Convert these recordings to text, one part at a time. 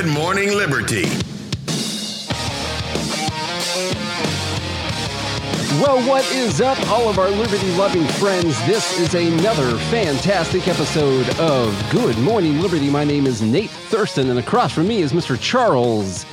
Good Morning Liberty. Well, what is up, all of our liberty loving friends? This is another fantastic episode of Good Morning Liberty. My name is Nate Thurston, and across from me is Mr. Charles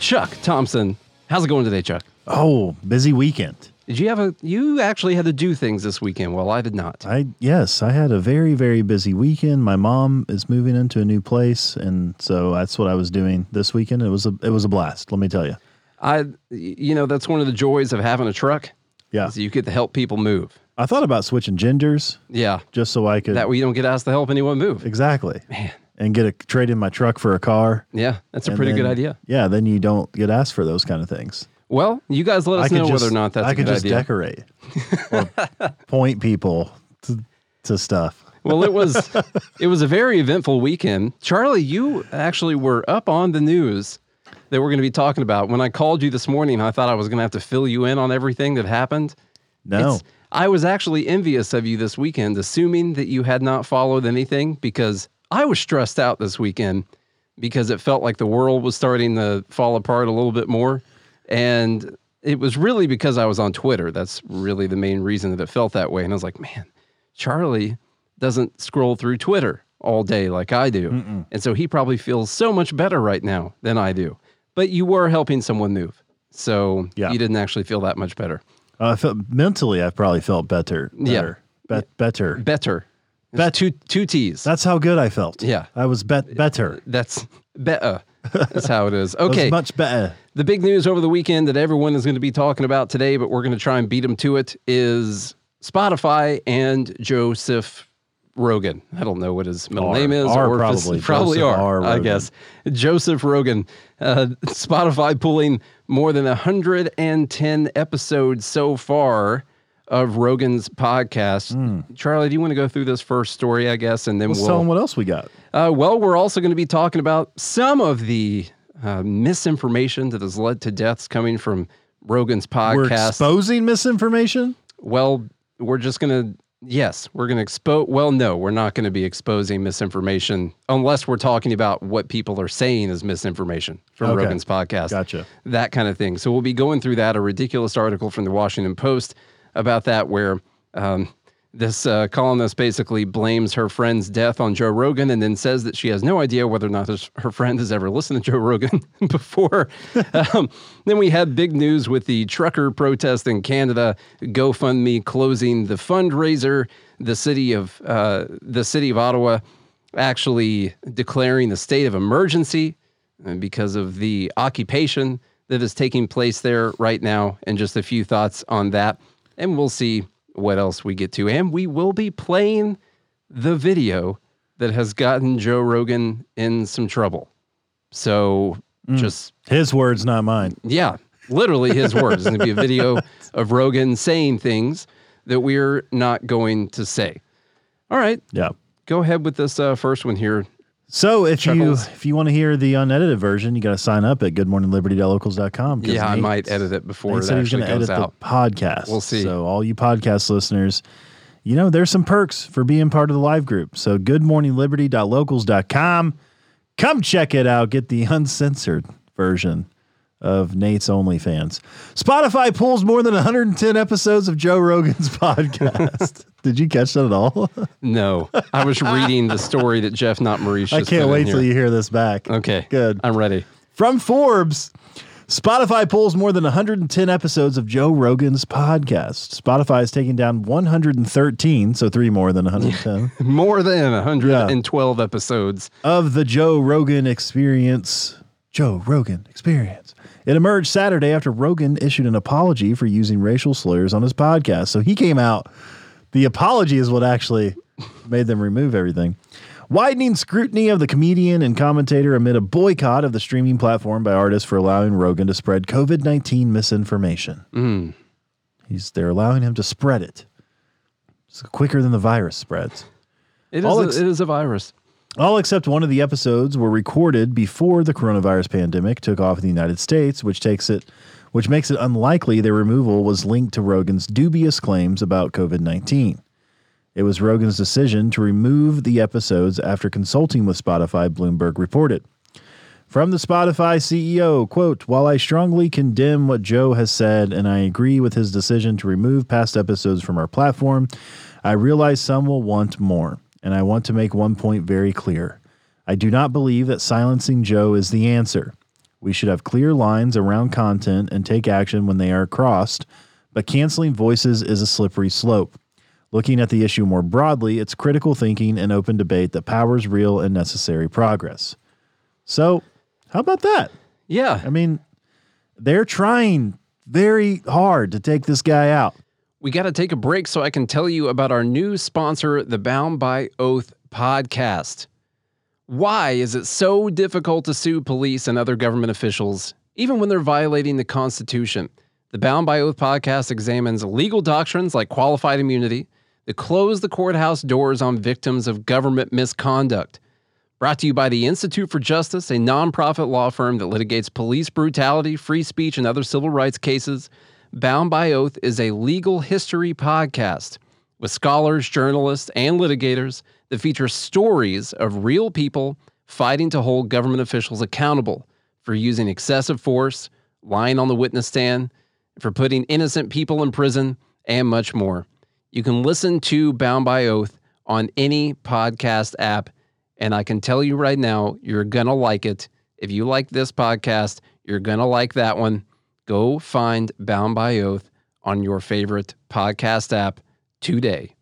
Chuck Thompson. How's it going today, Chuck? Oh, busy weekend. Did you have a, you actually had to do things this weekend? Well, I did not. I yes, I had a very very busy weekend. My mom is moving into a new place, and so that's what I was doing this weekend. It was a it was a blast. Let me tell you. I, you know, that's one of the joys of having a truck. Yeah, you get to help people move. I thought about switching genders. Yeah, just so I could. That way you don't get asked to help anyone move. Exactly. Man. And get a trade in my truck for a car. Yeah, that's a pretty then- good idea. Yeah, then you don't get asked for those kind of things. Well, you guys let us know just, whether or not that's I could just idea. decorate, or point people to, to stuff. well, it was it was a very eventful weekend. Charlie, you actually were up on the news that we're going to be talking about. When I called you this morning, I thought I was going to have to fill you in on everything that happened. No, It's- I was actually envious of you this weekend, assuming that you had not followed anything because I was stressed out this weekend because it felt like the world was starting to fall apart a little bit more. And it was really because I was on Twitter. That's really the main reason that it felt that way. And I was like, man, Charlie doesn't scroll through Twitter all day like I do. And so he probably feels so much better right now than I do. But you were helping someone move. So Yeah. you didn't actually feel that much better. uh, I felt mentally. I probably felt better. Yeah. better, better. Better. Bet- Bet two two T's. That's how good I felt. Yeah. I was bet better. That's better. That's how it is. Okay. much better. The big news over the weekend that everyone is going to be talking about today, but we're going to try and beat them to it, is Spotify and Joseph Rogan. I don't know what his middle R. name is, R or probably. probably are. I guess Joseph Rogan. Uh, Spotify pulling more than 110 episodes so far of Rogan's podcast. Charlie, do you want to go through this first story, I guess, and then. Let's we'll tell them what else we got. uh, well, we're also going to be talking about some of the uh, misinformation that has led to deaths coming from Rogan's podcast. We're exposing misinformation. well, we're just going to, yes, we're going to expose. Well, no, we're not going to be exposing misinformation unless we're talking about what people are saying is misinformation from Okay. Rogan's podcast. Gotcha. That kind of thing. So we'll be going through that. A ridiculous article from the Washington Post about that, where um, this uh, columnist basically blames her friend's death on Joe Rogan and then says that she has no idea whether or not her friend has ever listened to Joe Rogan before. um, then we had big news with the trucker protest in Canada, GoFundMe closing the fundraiser, the city of uh, the city of Ottawa actually declaring the state of emergency uh, because of the occupation that is taking place there right now, and just a few thoughts on that. And we'll see what else we get to. And we will be playing the video that has gotten Joe Rogan in some trouble. So just, His words, not mine. yeah, literally his words. It's going to be a video of Rogan saying things that we're not going to say. All right, Yeah. go ahead with this uh, first one here. So if Chuckles. you if you want to hear the unedited version, you got to sign up at goodmorningliberty.locals.com. Yeah, I might edit it before Nate it said he was actually goes edit out. the podcast. We'll see. So all you podcast listeners, you know, there's some perks for being part of the live group. So goodmorningliberty.locals.com. Come check it out. Get the uncensored version of Nate's OnlyFans. Spotify pulls more than 110 episodes of Joe Rogan's podcast. Did you catch that at all? No, I was reading the story that Jeff Not Maurice. I can't wait till you hear this back. Okay, Good. I'm ready. From Forbes, Spotify pulls more than 110 episodes of Joe Rogan's podcast. Spotify is taking down 113, so three more than 110, More than 112 episodes. of the Joe Rogan Experience. Joe Rogan Experience. It emerged Saturday after Rogan issued an apology for using racial slurs on his podcast. So he came out. The apology is what actually made them remove everything. Widening scrutiny of the comedian and commentator amid a boycott of the streaming platform by artists for allowing Rogan to spread COVID 19 misinformation. Mm. He's they're allowing him to spread it. It's quicker than the virus spreads. It is. ex- a, it is a virus. All except one of the episodes were recorded before the coronavirus pandemic took off in the United States, which takes it which makes it unlikely their removal was linked to Rogan's dubious claims about COVID-19. It was Rogan's decision to remove the episodes after consulting with Spotify, Bloomberg reported. From the Spotify CEO, quote, While I strongly condemn what Joe has said and I agree with his decision to remove past episodes from our platform, I realize some will want more. And I want to make one point very clear. I do not believe that silencing Joe is the answer. We should have clear lines around content and take action when they are crossed, but canceling voices is a slippery slope. Looking at the issue more broadly, it's critical thinking and open debate that powers real and necessary progress. So, how about that? Yeah. I mean, they're trying very hard to take this guy out. We got to take a break so I can tell you about our new sponsor, the Bound by Oath podcast. Why is it so difficult to sue police and other government officials, even when they're violating the Constitution? The Bound by Oath podcast examines legal doctrines like qualified immunity that close the courthouse doors on victims of government misconduct. Brought to you by the Institute for Justice, a nonprofit law firm that litigates police brutality, free speech, and other civil rights cases. Bound by Oath is a legal history podcast with scholars, journalists, and litigators that feature stories of real people fighting to hold government officials accountable for using excessive force, lying on the witness stand, for putting innocent people in prison, and much more. You can listen to Bound by Oath on any podcast app. And I can tell you right now, you're going to like it. If you like this podcast, you're going to like that one. Go find Bound by Oath on your favorite podcast app today.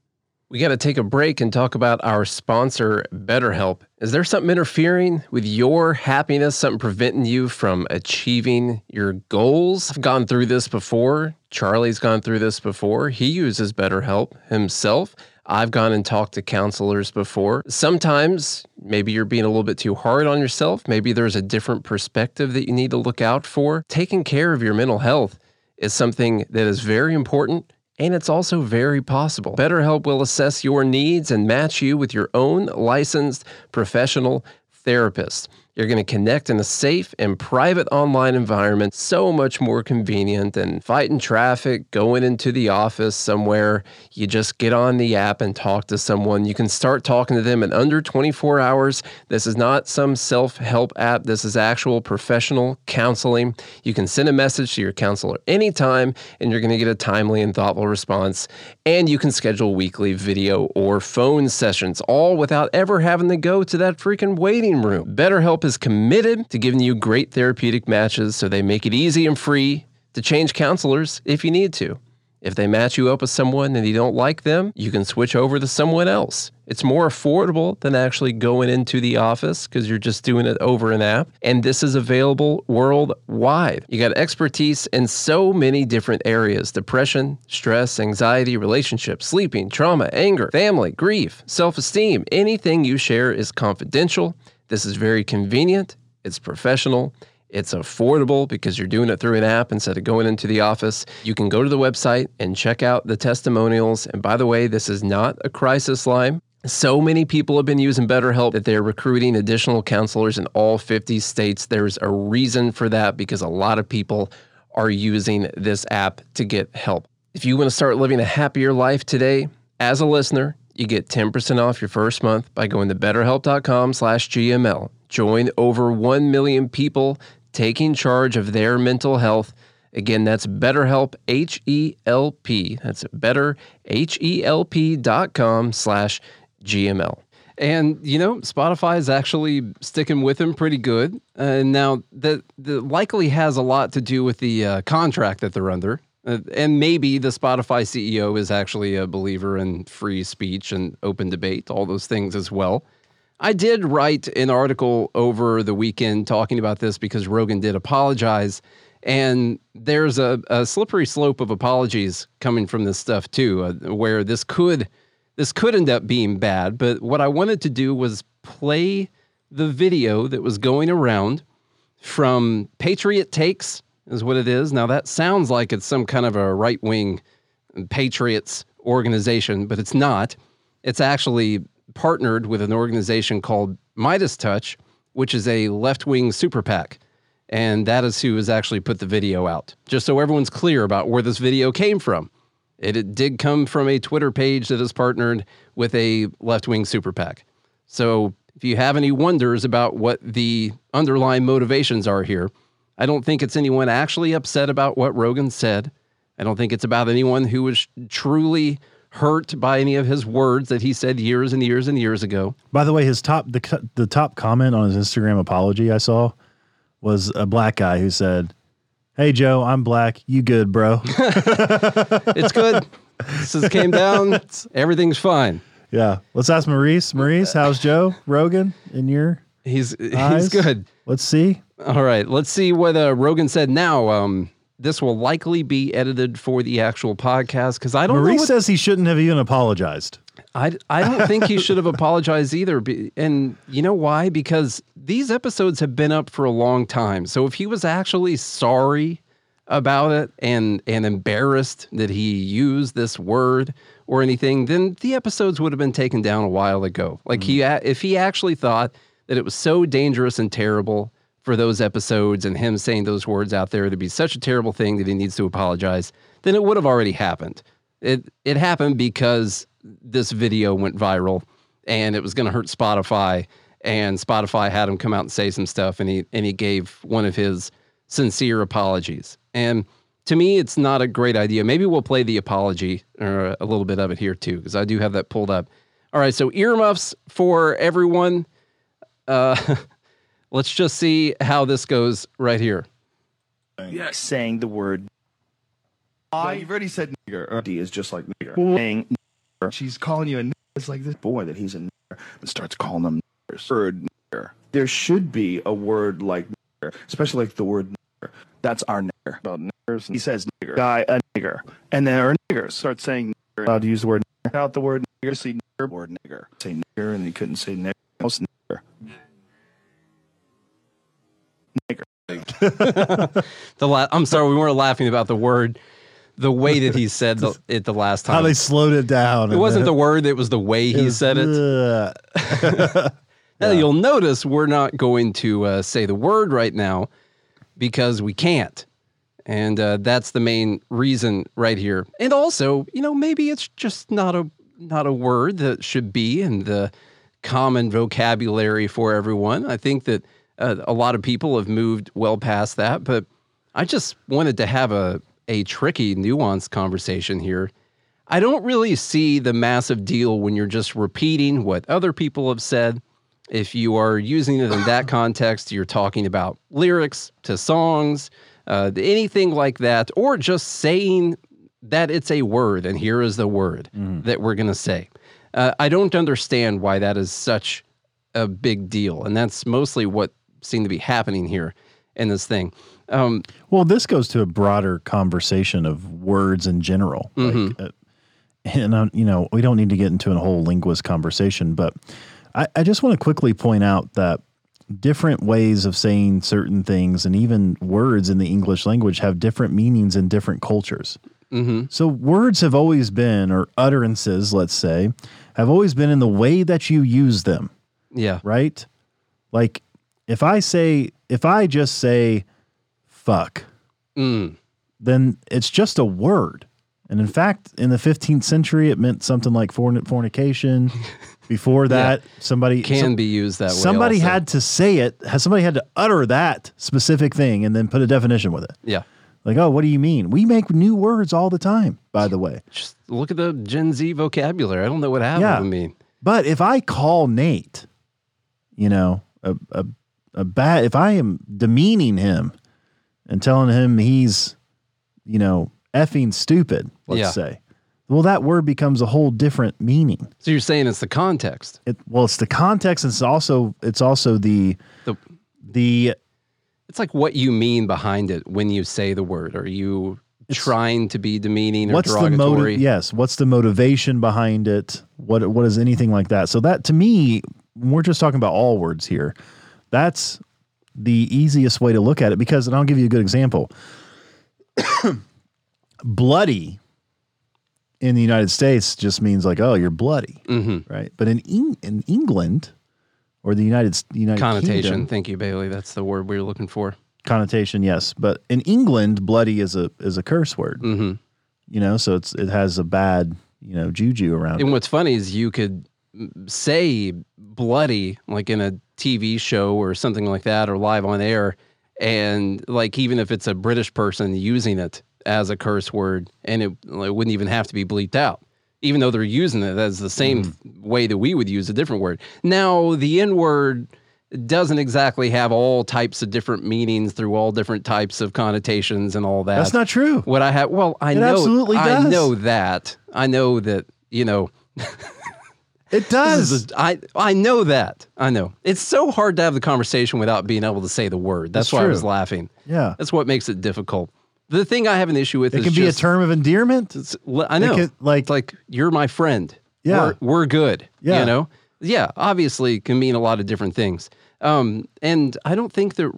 We got to take a break and talk about our sponsor, BetterHelp. Is there something interfering with your happiness, something preventing you from achieving your goals? I've gone through this before. Charlie's gone through this before. He uses BetterHelp himself. I've gone and talked to counselors before. Sometimes maybe you're being a little bit too hard on yourself. Maybe there's a different perspective that you need to look out for. Taking care of your mental health is something that is very important and it's also very possible. BetterHelp will assess your needs and match you with your own licensed professional therapist. You're going to connect in a safe and private online environment, so much more convenient than fighting traffic, going into the office somewhere. You just get on the app and talk to someone. You can start talking to them in under 24 hours. This is not some self help app, this is actual professional counseling. You can send a message to your counselor anytime, and you're going to get a timely and thoughtful response. And you can schedule weekly video or phone sessions, all without ever having to go to that freaking waiting room. BetterHelp is committed to giving you great therapeutic matches, so they make it easy and free to change counselors if you need to. If they match you up with someone and you don't like them, you can switch over to someone else. It's more affordable than actually going into the office because you're just doing it over an app. And this is available worldwide. You got expertise in so many different areas depression, stress, anxiety, relationships, sleeping, trauma, anger, family, grief, self esteem. Anything you share is confidential. This is very convenient, it's professional. It's affordable because you're doing it through an app instead of going into the office. You can go to the website and check out the testimonials. And by the way, this is not a crisis line. So many people have been using BetterHelp that they're recruiting additional counselors in all 50 states. There's a reason for that because a lot of people are using this app to get help. If you want to start living a happier life today, as a listener, you get 10% off your first month by going to betterhelp.com slash GML. Join over 1 million people taking charge of their mental health. Again, that's BetterHelp, H-E-L-P. That's better, H-E-L-P dot com slash GML. And you know, Spotify is actually sticking with him pretty good. And uh, now that, that likely has a lot to do with the uh, contract that they're under. Uh, and maybe the Spotify CEO is actually a believer in free speech and open debate, all those things as well. I did write an article over the weekend talking about this because Rogan did apologize. And there's a, a slippery slope of apologies coming from this stuff too, uh, where this could this could end up being bad. But what I wanted to do was play the video that was going around from Patriot Takes, is what it is. Now that sounds like it's some kind of a right wing Patriots organization, but it's not. It's actually partnered with an organization called Midas Touch, which is a left wing super PAC. And that is who has actually put the video out. Just so everyone's clear about where this video came from. It, it did come from a Twitter page that is partnered with a left wing super PAC. So if you have any wonders about what the underlying motivations are here, I don't think it's anyone actually upset about what Rogan said. I don't think it's about anyone who was truly hurt by any of his words that he said years and years and years ago. By the way, his top the the top comment on his Instagram apology I saw was a black guy who said, "Hey Joe, I'm black. You good, bro?" It's good. this came down. Everything's fine. yeah. Let's ask Maurice. Maurice, how's Joe Rogan in your He's eyes? he's good. Let's see. All right, let's see what uh, Rogan said now. Um, this will likely be edited for the actual podcast because I don't know. Maurice What, says he shouldn't have even apologized. I I don't think he should have apologized either. And you know why? Because these episodes have been up for a long time. So if he was actually sorry about it and and embarrassed that he used this word or anything, then the episodes would have been taken down a while ago. Like mm. he if he actually thought that it was so dangerous and terrible for those episodes and him saying those words out there to be such a terrible thing that he needs to apologize, then it would have already happened. It it happened because this video went viral and it was going to hurt Spotify and Spotify had him come out and say some stuff and he and he gave one of his sincere apologies. And to me it's not a great idea. Maybe we'll play the apology or a little bit of it here too because I do have that pulled up. All right, so earmuffs for everyone. Uh let's just see how this goes right here. saying the word I, you've already said nigger. Or D is just like nigger. saying She's calling you a nigger. It's like this boy that he's a nigger and starts calling them niggers. Word nigger. There should be a word like nigger, especially like the word nigger. That's our nigger. About niggers. He says nigger. Guy, a nigger. And then our niggers start saying nigger. Allowed to use the word nigger. Out the word nigger. See nigger. Word nigger. Say nigger and he couldn't say nigger. The la- I'm sorry we weren't laughing about the word the way that he said the, it the last time. How they slowed it down. It wasn't the word, it was the way he said it. it. Now, you'll notice we're not going to uh, say the word right now because we can't. And uh, that's the main reason right here. And also, you know, maybe it's just not a not a word that should be in the common vocabulary for everyone. I think that uh, a lot of people have moved well past that, but I just wanted to have a a tricky, nuanced conversation here. I don't really see the massive deal when you're just repeating what other people have said. If you are using it in that context, you're talking about lyrics to songs, uh, anything like that, or just saying that it's a word and here is the word that we're going to say. Uh, I don't understand why that is such a big deal. And that's mostly what seemed to be happening here in this thing. Um, Well, this goes to a broader conversation of words in general. Like, uh, and um, you know, we don't need to get into a whole linguist conversation, but I, I just want to quickly point out that different ways of saying certain things and even words in the English language have different meanings in different cultures. So words have always been, or utterances, let's say, have always been in the way that you use them yeah. right? Like if I say if I just say fuck, Mm. then it's just a word. And in fact, in the 15th century, it meant something like forn- fornication. Before that, somebody Can some- be used that way. somebody also. had to say it. Somebody had to utter that specific thing and then put a definition with it. Yeah. Like, oh, what do you mean? We make new words all the time. By the way, Just look at the Gen Z vocabulary. I don't know what happened Yeah. them mean. But if I call Nate, you know, a, a, a bad, if I am demeaning him and telling him he's, you know, effing stupid, let's Yeah. say, well, that word becomes a whole different meaning. So you're saying it's the context. It, well, it's the context. It's also, it's also the, The the, it's like what you mean behind it when you say the word. Are you trying to be demeaning or what's the derogatory? motive? Yes. What's the motivation behind it? What, what is anything like that? So that to me, we're just talking about all words here. That's the easiest way to look at it because, and I'll give you a good example. bloody in the United States just means like, oh, you're bloody, Mhm. right? But in Eng- in England or the United United Connotation. Kingdom, Thank you, Bailey. That's the word we were looking for. connotation, yes. But in England, bloody is a is a curse word, hmm you know, so it's it has a bad you know juju around. it. And what's funny is you could say bloody, like in a TV show or something like that, or live on air, and like even if it's a British person using it as a curse word, and it, it wouldn't even have to be bleeped out, even though they're using it as the same Mm-hmm. way that we would use a different word. Now, the N word doesn't exactly have all types of different meanings through all different types of connotations and all that. That's not true. What I have, well, I It know, absolutely I know that. I know that. You know, It does. a- I I know that. I know. It's so hard to have the conversation without being able to say the word. That's, That's why I was laughing. yeah. That's what makes it difficult. The thing I have an issue with It is can be a term of endearment. it's- I know. could, like- it's like you're my friend. Yeah. we're, we're good. Yeah. you know. Yeah, obviously, it can mean a lot of different things. Um, and I don't think that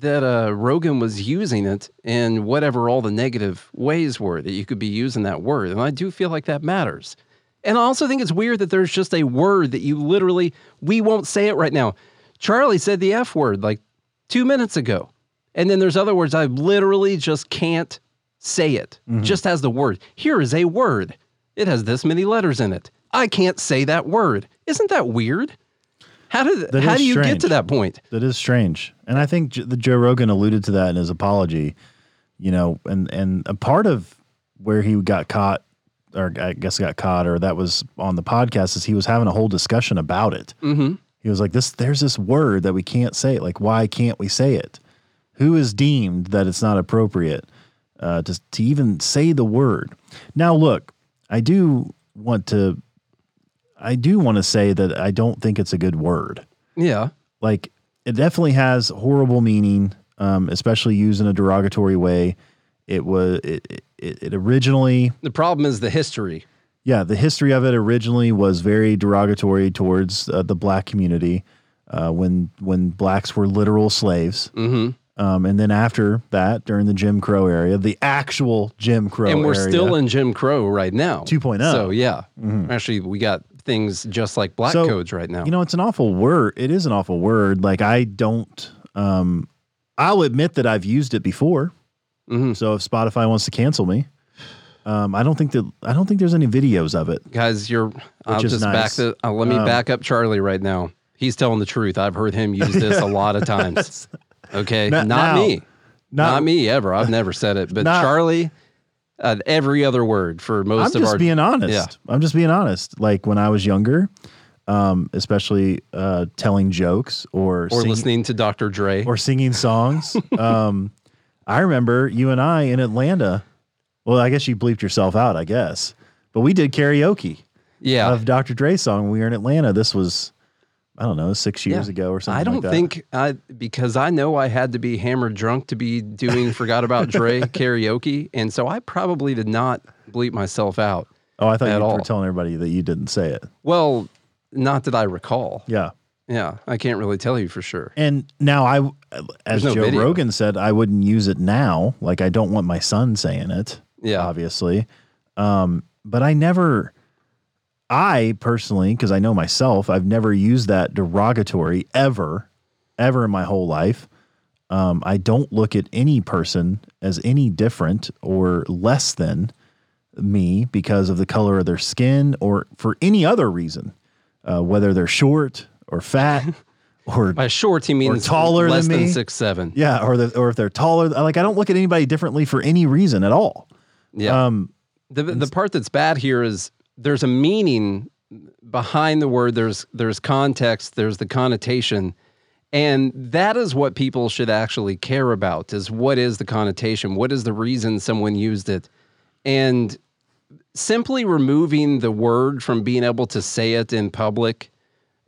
that uh, Rogan was using it in whatever all the negative ways were that you could be using that word. And I do feel like that matters. And I also think it's weird that there's just a word that you literally we won't say it right now. Charlie said the F word like two minutes ago. And then there's other words I literally just can't say it mm-hmm. just as the word. Here is a word. It has this many letters in it. I can't say that word. Isn't that weird? How did That how do you get to that point? That is strange, and I think J- the Joe Rogan alluded to that in his apology. You know, and and a part of where he got caught, or I guess got caught, or that was on the podcast, is he was having a whole discussion about it. Mm-hmm. He was like, "This, there's this word that we can't say. Like, why can't we say it? Who is deemed that it's not appropriate uh, to to even say the word?" Now, look, I do want to, I do want to say that I don't think it's a good word Yeah. like it definitely has horrible meaning um, especially used in a derogatory way it was it, it, it originally The problem is the history. yeah the history of it originally was very derogatory towards uh, the black community uh, when when blacks were literal slaves hmm um, and then after that during the jim crow area the actual jim crow and we're area, still in Jim Crow right now. 2.0. So yeah. Actually, we got things just like black So, codes right now. You know, it's an awful word. It is an awful word. Like I don't um I'll admit that I've used it before. Mhm. So if Spotify wants to cancel me, um I don't think that I don't think there's any videos of it. Guys, you're I'll just back nice. the uh, let me Um, back up Charlie right now. He's telling the truth. I've heard him use this a lot of times. Okay. Not Not, now. me. Not, me ever. I've never said it. But Not- Charlie, uh, every other word for most I'm of just being honest. Yeah. I'm just being honest. Like when I was younger, um, especially uh telling jokes or or sing- listening to Dr. Dre. or singing songs. um I remember you and I in Atlanta. Well, I guess you bleeped yourself out, I guess. But we did karaoke. yeah. of Dr. Dre's song when we were in Atlanta. This was, I don't know, six years Yeah. ago or something. I don't like think I because I know I had to be hammered drunk to be doing Forgot About Dre karaoke, and so I probably did not bleep myself out. Oh, I thought you all. were telling everybody that you didn't say it. Well, not that I recall. Yeah. Yeah, I can't really tell you for sure. And now I, as no Joe video. Rogan said, I wouldn't use it now. Like I don't want my son saying it. Yeah. Obviously. Um, but I never, I personally, because I know myself, I've never used that derogatory ever, ever in my whole life. Um, I don't look at any person as any different or less than me because of the color of their skin or for any other reason, uh, whether they're short or fat or By short, he means taller less than than six seven. yeah, or the, or if they're taller. Like I don't look at anybody differently for any reason at all. Yeah. Um, the the part that's bad here is there's a meaning behind the word. There's there's context. There's the connotation, and that is what people should actually care about. Is what is the connotation? What is the reason someone used it? And simply removing the word from being able to say it in public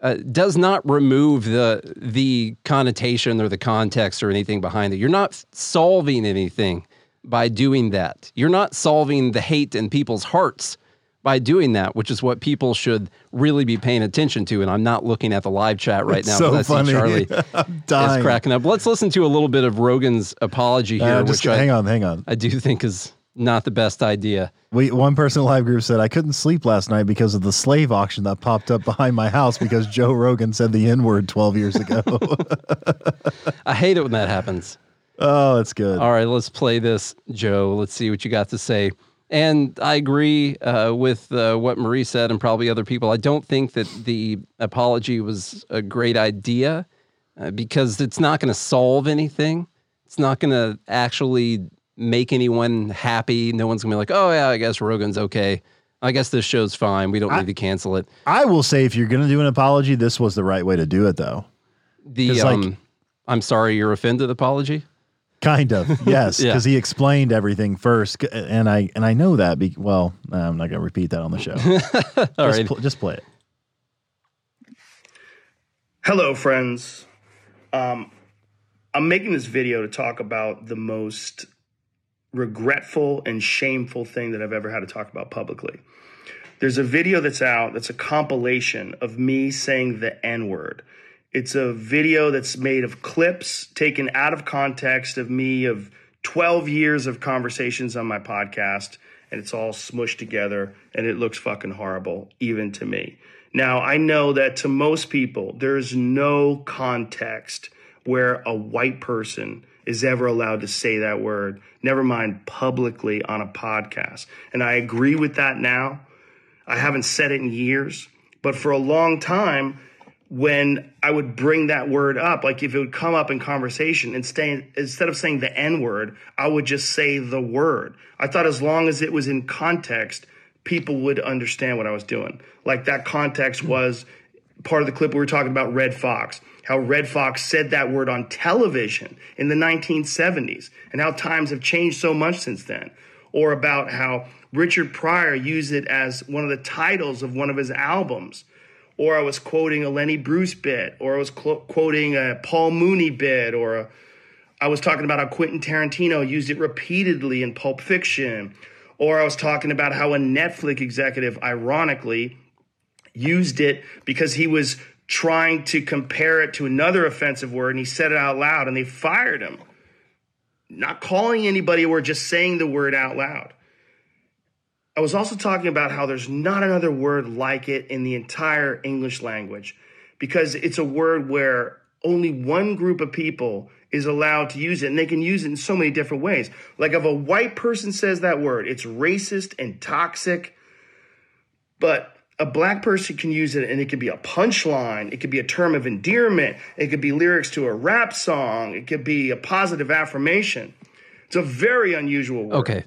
uh, does not remove the the connotation or the context or anything behind it. You're not solving anything by doing that. You're not solving the hate in people's hearts by doing that, which is what people should really be paying attention to. And I'm not looking at the live chat right now so I see funny. Charlie I'm is cracking up. Let's listen to a little bit of Rogan's apology here, Uh, just which hang I, on, hang on. I do think is not the best idea. We one person in the live group said I couldn't sleep last night because of the slave auction that popped up behind my house because Joe Rogan said the N word 12 years ago. I hate it when that happens. oh, that's good. All right, let's play this, Joe. Let's see what you got to say. And I agree uh, with uh, what Marie said, and probably other people. I don't think that the apology was a great idea uh, because it's not going to solve anything. It's not going to actually make anyone happy. No one's going to be like, oh, yeah, I guess Rogan's okay. I guess this show's fine. We don't I- need to cancel it. I will say if you're going to do an apology, this was the right way to do it, though. The 'Cause, like- um, I'm sorry you're offended apology. Kind of, yes, Yeah. because he explained everything first, and I and I know that. Be, well, I'm not going to repeat that on the show. All just, right. pl- just play it. Hello, friends. Um, I'm making this video to talk about the most regretful and shameful thing that I've ever had to talk about publicly. There's a video that's out that's a compilation of me saying the N word. It's a video that's made of clips taken out of context of me of 12 years of conversations on my podcast, and it's all smushed together, and it looks fucking horrible, even to me. Now, I know that to most people, there's no context where a white person is ever allowed to say that word, never mind publicly on a podcast. And I agree with that now. I haven't said it in years, but for a long time, when I would bring that word up, like if it would come up in conversation, instead instead of saying the N word, I would just say the word. I thought as long as it was in context, people would understand what I was doing. Like that context was part of the clip we were talking about Redd Foxx, how Redd Foxx said that word on television in the 1970s, and how times have changed so much since then. Or about how Richard Pryor used it as one of the titles of one of his albums. Or I was quoting a Lenny Bruce bit, or I was clo- quoting a Paul Mooney bit, or a, I was talking about how Quentin Tarantino used it repeatedly in Pulp Fiction. Or I was talking about how a Netflix executive, ironically, used it because he was trying to compare it to another offensive word and he said it out loud and they fired him. Not calling anybody or just saying the word out loud. I was also talking about how there's not another word like it in the entire English language because it's a word where only one group of people is allowed to use it and they can use it in so many different ways. Like if a white person says that word, it's racist and toxic, but a black person can use it and it could be a punchline, it could be a term of endearment, it could be lyrics to a rap song, it could be a positive affirmation. It's a very unusual word. Okay.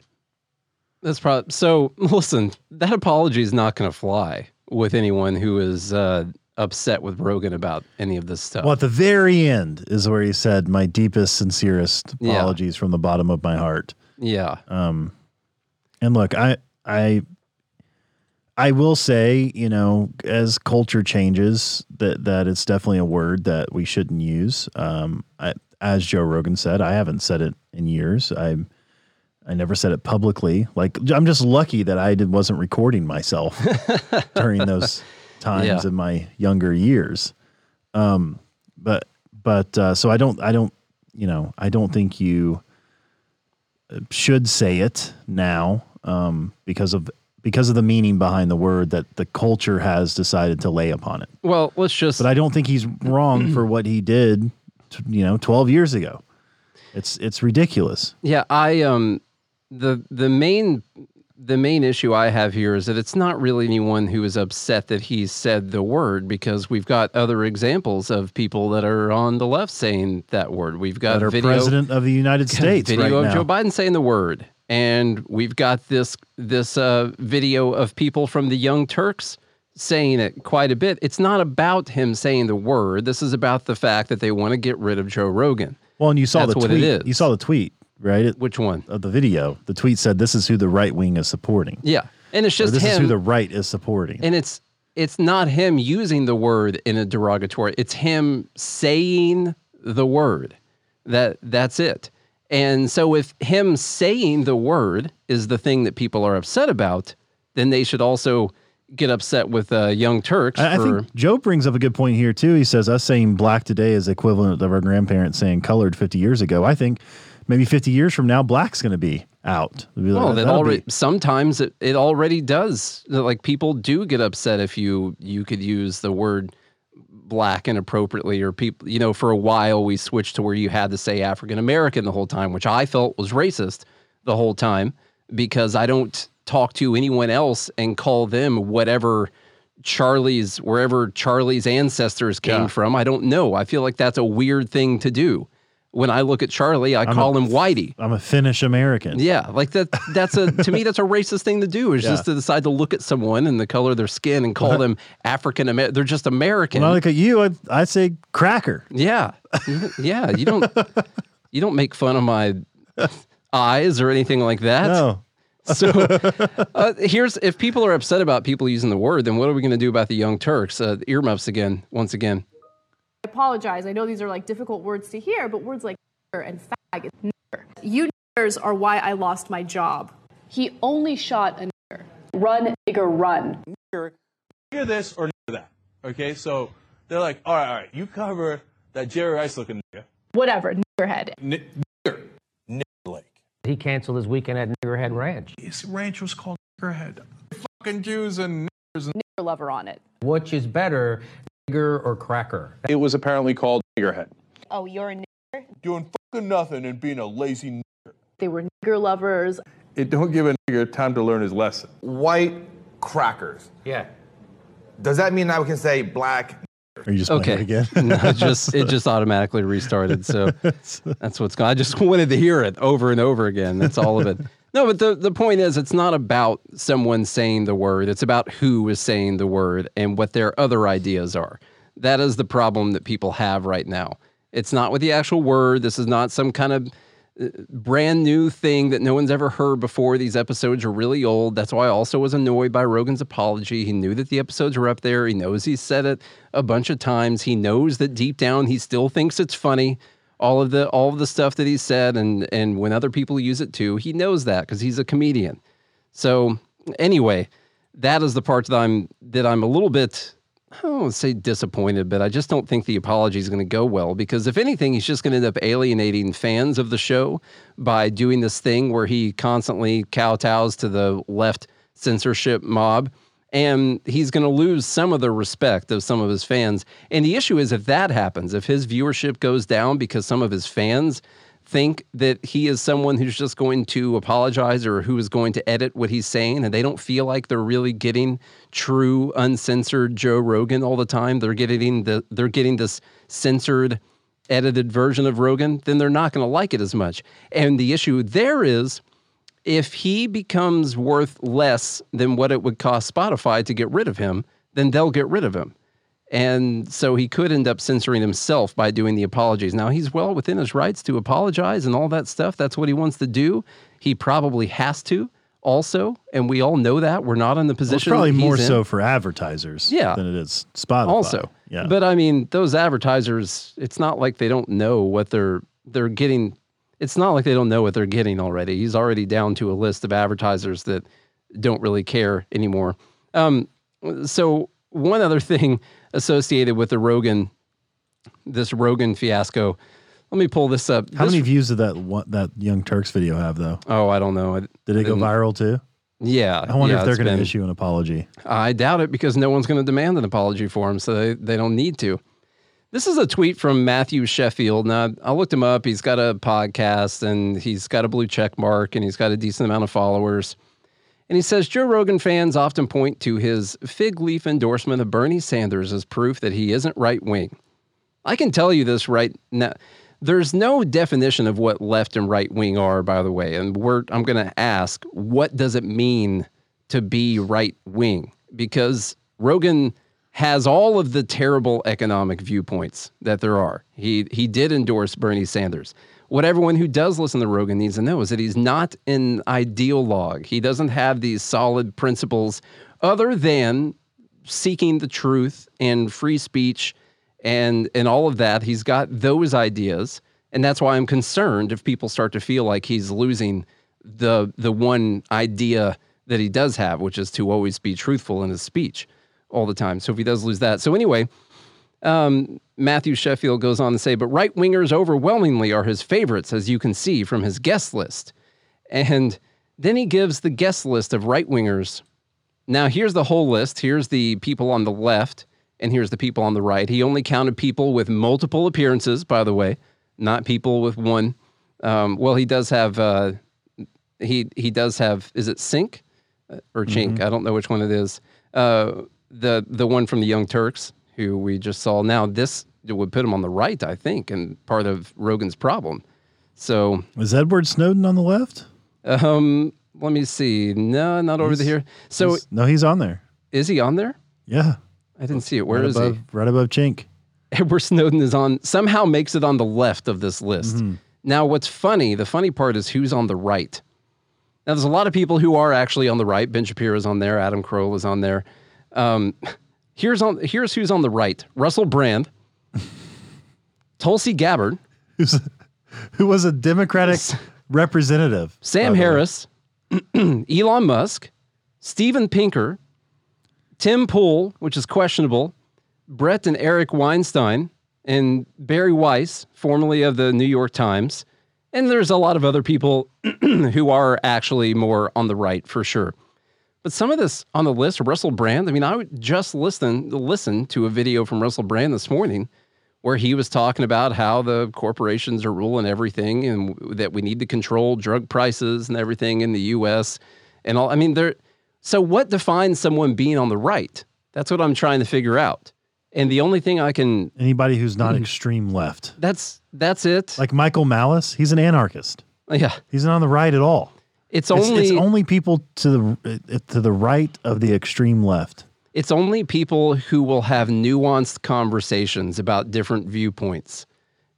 That's probably so. Listen, that apology is not going to fly with anyone who is uh, upset with Rogan about any of this stuff. Well, at the very end is where he said, "My deepest, sincerest Yeah. apologies from the bottom of my heart." Yeah. Um, and look, I, I, I will say, you know, as culture changes, that that it's definitely a word that we shouldn't use. Um, I, as Joe Rogan said, I haven't said it in years. I, I never said it publicly. Like I'm just lucky that I did, wasn't recording myself during those times Yeah. in my younger years. Um, but but uh, so I don't I don't you know I don't think you should say it now um, because of because of the meaning behind the word that the culture has decided to lay upon it. Well, let's just. But I don't think he's wrong for what he did, t- you know, 12 years ago. It's it's ridiculous. Yeah, I um the the main the main issue I have here is that it's not really anyone who is upset that he said the word because we've got other examples of people that are on the left saying that word. We've got That video president of the United States video right of now. Joe Biden saying the word, and we've got this this uh, video of people from the Young Turks saying it quite a bit. It's not about him saying the word. This is about the fact that they want to get rid of Joe Rogan. well, and you saw That's the what it tweet. is. You saw the tweet, right? It- Which one? of the video. The tweet said, "This is who the right wing is supporting." Yeah, and it's Or just this is who the right is supporting. and it's it's not him using the word in a derogatory it's him saying the word that that's it and so if him saying the word is the thing that people are upset about then they should also get upset with uh, young turks I, I think Joe brings up a good point here too. He says us saying black today is equivalent of our grandparents saying colored 50 years ago. I think maybe 50 years from now, black's going to be out. Be like, well, that already be- sometimes it, it already does. Like people do get upset if you you could use the word black inappropriately or people you know for a while we switched to where you had to say African American the whole time, which I felt was racist the whole time because I don't talk to anyone else and call them whatever Charlie's wherever Charlie's ancestors came Yeah. from. I don't know. I feel like that's a weird thing to do. When I look at Charlie, I call him Whitey. I'm a Finnish American. Yeah, like that. That's a to me that's a racist thing to do. Is Yeah. just to decide to look at someone and the color of their skin and call them African American. They're just American. When I look at you, I, I say cracker. yeah, yeah. You don't you don't make fun of my eyes or anything like that. No. So uh, here's if people are upset about people using the word, then what are we going to do about the Young Turks? Uh, earmuffs again, once again. I apologize. I know these are like difficult words to hear, but words like nigger and fag, it's nigger. You niggers are why I lost my job. He only shot a nigger. Run, nigger, run. Nigger this or nigger that. Okay, so they're like, all right, all right, you cover that Jerry Rice looking nigger. Whatever, niggerhead. N- nigger. Nigger Lake. He canceled his weekend at Niggerhead Ranch. His ranch was called Niggerhead. Fucking Jews and niggers. And- Nigger lover on it. Which is better, nigger or cracker? it was apparently called Niggerhead. Oh, you're a nigger? Doing fucking nothing and being a lazy nigger. They were nigger lovers. It don't give a nigger time to learn his lesson. white crackers. Yeah. Does that mean now we can say black? Are you just playing Okay. it again? No, it just it just automatically restarted. So that's what's going. I just wanted to hear it over and over again. That's all of it. No, but the the point is, it's not about someone saying the word. It's about who is saying the word and what their other ideas are. That is the problem that people have right now. It's not with the actual word. This is not some kind of uh, brand new thing that no one's ever heard before. These episodes are really old. That's why I also was annoyed by Rogan's apology. He knew that the episodes were up there. He knows he said it a bunch of times. He knows that deep down he still thinks it's funny. All of the all of the stuff that he said and and when other people use it too, he knows that because he's a comedian. So anyway, that is the part that I'm that I'm a little bit I don't want to say disappointed, but I just don't think the apology is going to go well because if anything, he's just going to end up alienating fans of the show by doing this thing where he constantly kowtows to the left censorship mob. And he's going to lose some of the respect of some of his fans. And the issue is if that happens, if his viewership goes down because some of his fans think that he is someone who's just going to apologize or who is going to edit what he's saying and they don't feel like they're really getting true uncensored Joe Rogan all the time they're getting the they're getting this censored edited version of Rogan then they're not going to like it as much and the issue there is if he becomes worth less than what it would cost Spotify to get rid of him then they'll get rid of him and so he could end up censoring himself by doing the apologies. Now, he's well within his rights to apologize and all that stuff. That's what he wants to do. He probably has to also. And we all know that. We're not in the Well, it's position. probably that he's more in. so for advertisers Yeah. than it is Spotify. Also. Yeah. But I mean, those advertisers, it's not like they don't know what they're they're getting. It's not like they don't know what they're getting already. He's already down to a list of advertisers that don't really care anymore. Um, so one other thing associated with the Rogan, this Rogan fiasco. Let me pull this up. How This- many views did that one, that Young Turks video have though? Oh, I don't know. I- Did it go viral too? Yeah. I wonder yeah, if they're going to issue an apology. I doubt it because no one's going to demand an apology for him, so they, they don't need to. This is a tweet from Matthew Sheffield. Now, I looked him up. He's got a podcast and he's got a blue check mark and he's got a decent amount of followers. And he says Joe Rogan fans often point to his fig leaf endorsement of Bernie Sanders as proof that he isn't right wing. I can tell you this right now. There's no definition of what left and right wing are, by the way. And we're, I'm going to ask, what does it mean to be right wing? Because Rogan has all of the terrible economic viewpoints that there are. He he did endorse Bernie Sanders. What everyone who does listen to Rogan needs to know is that he's not an ideologue. He doesn't have these solid principles other than seeking the truth and free speech and and all of that. He's got those ideas, and that's why I'm concerned if people start to feel like he's losing the the one idea that he does have, which is to always be truthful in his speech all the time. So if he does lose that, so anyway, um, Matthew Sheffield goes on to say, but right wingers overwhelmingly are his favorites, as you can see from his guest list. And then he gives the guest list of right wingers. Now, here's the whole list. Here's the people on the left, and here's the people on the right. He only counted people with multiple appearances, by the way, not people with one. Um, well, he does have. Uh, he he does have. Is it Sync? uh, or Chink. I don't know which one it is. Uh, the the one from the Young Turks, who we just saw. Now this would put him on the right, I think, and part of Rogan's problem. So was Edward Snowden on the left? um, let me see. No, not over here. So He's- no, he's on there. is he on there? Yeah. I didn't see it. Where right is above, he? Right above Chink. Edward Snowden is on somehow makes it on the left of this list. Mm-hmm. Now, what's funny, the funny part is who's on the right. Now, there's a lot of people who are actually on the right. Ben Shapiro is on there. Adam Kroll is on there. Um, here's on here's who's on the right: Russell Brand, Tulsi Gabbard, Who's, who was a Democratic representative. Sam by the way. Harris, Elon Musk, Steven Pinker, Tim Pool, which is questionable, Brett and Eric Weinstein, and Bari Weiss, formerly of the New York Times. And there's a lot of other people who are actually more on the right for sure. But some of this on the list, Russell Brand, I mean, I would just listen listen to a video from Russell Brand this morning where he was talking about how the corporations are ruling everything and that we need to control drug prices and everything in the US and all I mean there so what defines someone being on the right? That's what I'm trying to figure out. And the only thing I can Anybody who's not Mm-hmm. extreme left. that's that's it. Like Michael Malice, he's an anarchist. yeah. He's not on the right at all. It's It's, only it's only people to the uh, to the right of the extreme left. It's only people who will have nuanced conversations about different viewpoints.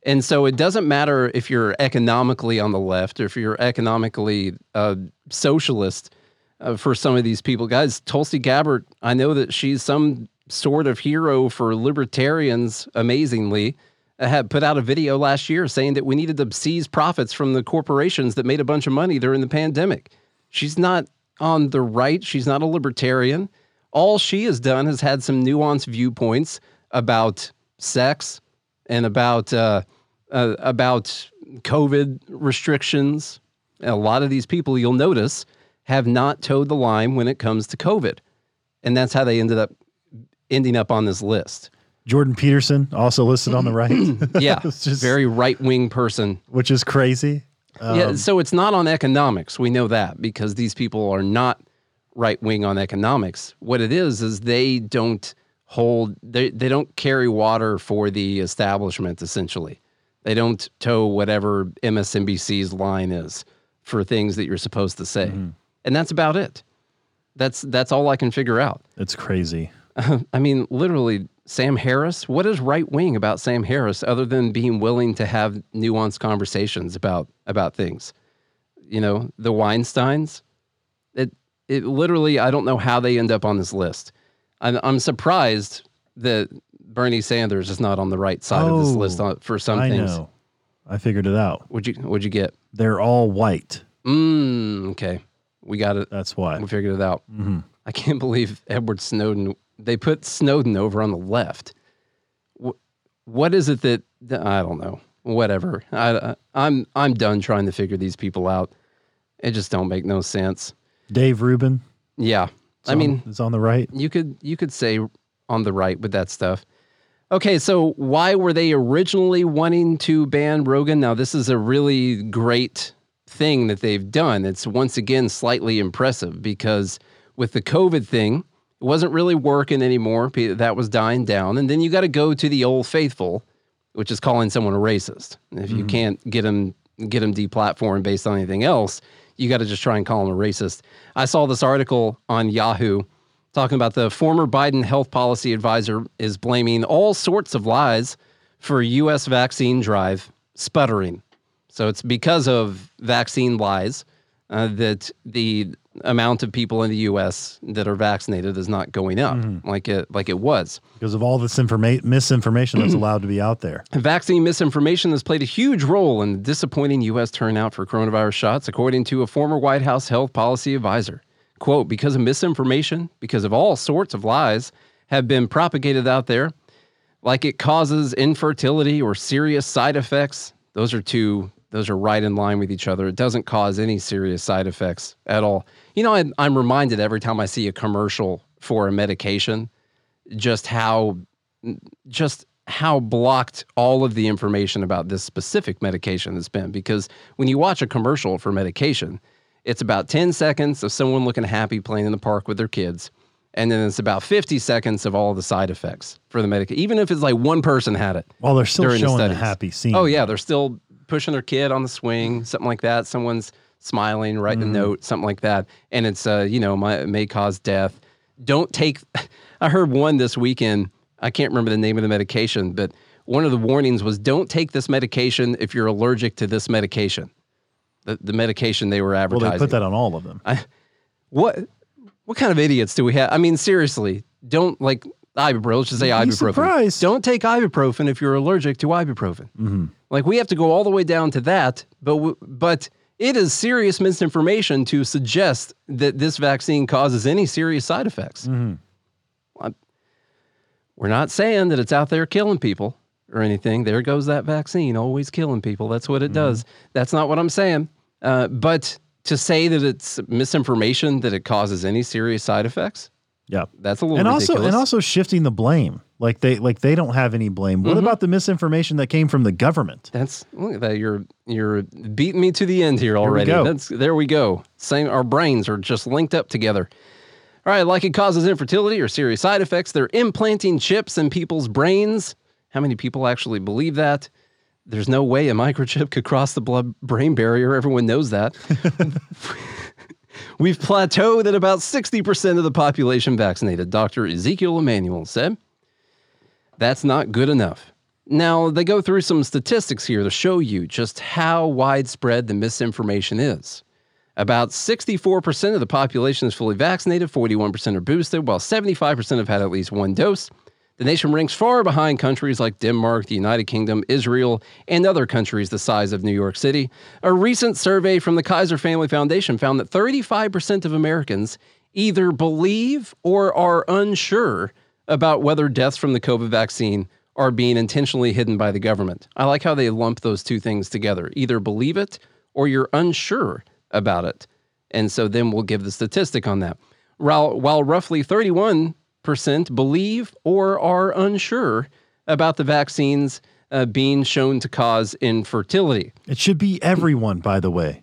And so it doesn't matter if you're economically on the left or if you're economically uh, socialist uh, for some of these people. Guys, Tulsi Gabbard, I know that she's some sort of hero for libertarians, amazingly. Had put out a video last year saying that we needed to seize profits from the corporations that made a bunch of money during the pandemic. She's not on the right. She's not a libertarian. All she has done is had some nuanced viewpoints about sex and about uh, uh, about COVID restrictions. And a lot of these people, you'll notice, have not towed the line when it comes to COVID, and that's how they ended up ending up on this list. Jordan Peterson also listed on the mm-hmm. right. Mm-hmm. Yeah, It's just- very right wing person. which is crazy. Um, yeah, so it's not on economics. We know that because these people are not right wing on economics. What it is is they don't hold they they don't carry water for the establishment essentially. They don't toe whatever MSNBC's line is for things that you're supposed to say. Mm-hmm. And that's about it. That's that's all I can figure out. It's crazy. I mean, literally, Sam Harris. What is right wing about Sam Harris other than being willing to have nuanced conversations about about things? You know, the Weinsteins. It it literally. I don't know how they end up on this list. I'm I'm surprised that Bernie Sanders is not on the right side of this Oh, list on, for some I things. know. I figured it out. Would you Would you get? They're all white. Mm, okay, we got it. That's why. We figured it out. Mhm. I can't believe Edward Snowden. They put Snowden over on the left. Wh- What is it that I don't know? Whatever. I, I'm I'm done trying to figure these people out. It just don't make no sense. Dave Rubin. Yeah, is I on- mean, is on the right. you could you could say on the right with that stuff. Okay, so why were they originally wanting to ban Rogan? Now this is a really great thing that they've done. It's once again slightly impressive because with the COVID thing, it wasn't really working anymore. That was dying down, and then you got to go to the old faithful, which is calling someone a racist. If you can't get them get them deplatformed based on anything else, you got to just try and call them a racist. I saw this article on Yahoo talking about the former Biden health policy advisor is blaming all sorts of lies for U.S. vaccine drive sputtering. So it's because of vaccine lies uh, that the amount of people in the U.S. that are vaccinated is not going up mm-hmm. like it like it was. Because of all this information, misinformation that's allowed to be out there. Vaccine misinformation has played a huge role in the disappointing U.S. turnout for coronavirus shots, according to a former White House health policy advisor. Quote, because of misinformation, because of all sorts of lies have been propagated out there, like it causes infertility or serious side effects. Those are two, those are right in line with each other. It doesn't cause any serious side effects at all. You know, I, I'm reminded every time I see a commercial for a medication just how just how blocked all of the information about this specific medication has been because when you watch a commercial for medication It's about 10 seconds of someone looking happy playing in the park with their kids. And then it's about 50 seconds of all the side effects for the medication, even if it's like one person had it. Well, they're still during showing the studies. happy scene. Oh, yeah. They're still pushing their kid on the swing, something like that. Someone's smiling, writing Mm-hmm. a note, something like that. And it's, uh, you know, my, may cause death. Don't take, I heard one this weekend. I can't remember the name of the medication, but one of the warnings was don't take this medication if you're allergic to this medication. The, the medication they were advertising. Well, they put that on all of them. What what kind of idiots do we have? I mean, seriously, don't like ibuprofen. Let's just say You'd ibuprofen. surprised. Don't take ibuprofen if you're allergic to ibuprofen. Like we have to go all the way down to that, but but it is serious misinformation to suggest that this vaccine causes any serious side effects. Well, We're not saying that it's out there killing people or anything. There goes that vaccine, always killing people. That's what it does. That's not what I'm saying. Uh, but to say that it's misinformation that it causes any serious side effects, Yeah. that's a little And also ridiculous. and also shifting the blame. Like they like they don't have any blame. What Mm-hmm. about the misinformation that came from the government? That's look at that. You're you're beating me to the end here already. go. That's there we go. Same our brains are just linked up together. All right, like it causes infertility or serious side effects, they're implanting chips in people's brains. How many people actually believe that? There's no way a microchip could cross the blood brain barrier. Everyone knows that. We've plateaued at about 60% of the population vaccinated, Dr. Ezekiel Emanuel said. That's not good enough. Now, they go through some statistics here to show you just how widespread the misinformation is. About 64% of the population is fully vaccinated, 41% are boosted, while 75% have had at least one dose. The nation ranks far behind countries like Denmark, the United Kingdom, Israel, and other countries the size of New York City. A recent survey from the Kaiser Family Foundation found that 35% of Americans either believe or are unsure about whether deaths from the COVID vaccine are being intentionally hidden by the government. I like how they lump those two things together. Either believe it or you're unsure about it. And so then we'll give the statistic on that. While, while roughly 31% believe or are unsure about the vaccines uh, being shown to cause infertility. It should be everyone, by the way,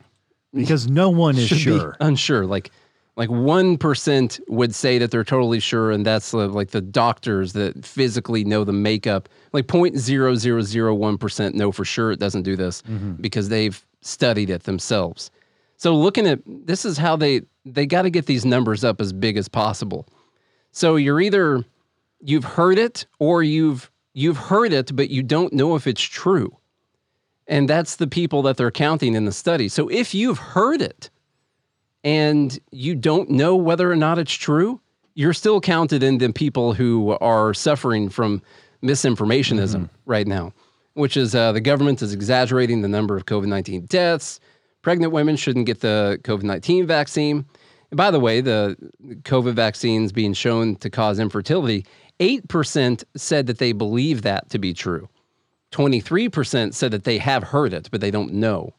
because no one is Should be sure. unsure. Like like one percent would say that they're totally sure, and that's uh, like the doctors that physically know the makeup. Like point zero zero zero one percent know for sure it doesn't do this because they've studied it themselves. So looking at this is how they they got to get these numbers up as big as possible. So you're either you've heard it or you've you've heard it, but you don't know if it's true. And that's the people that they're counting in the study. So if you've heard it and you don't know whether or not it's true, you're still counted in the people who are suffering from misinformationism right now, which is uh, the government is exaggerating the number of COVID 19 deaths. Pregnant women shouldn't get the COVID 19 vaccine. And by the way, the COVID vaccines being shown to cause infertility, 8% said that they believe that to be true. 23% said that they have heard it, but they don't know.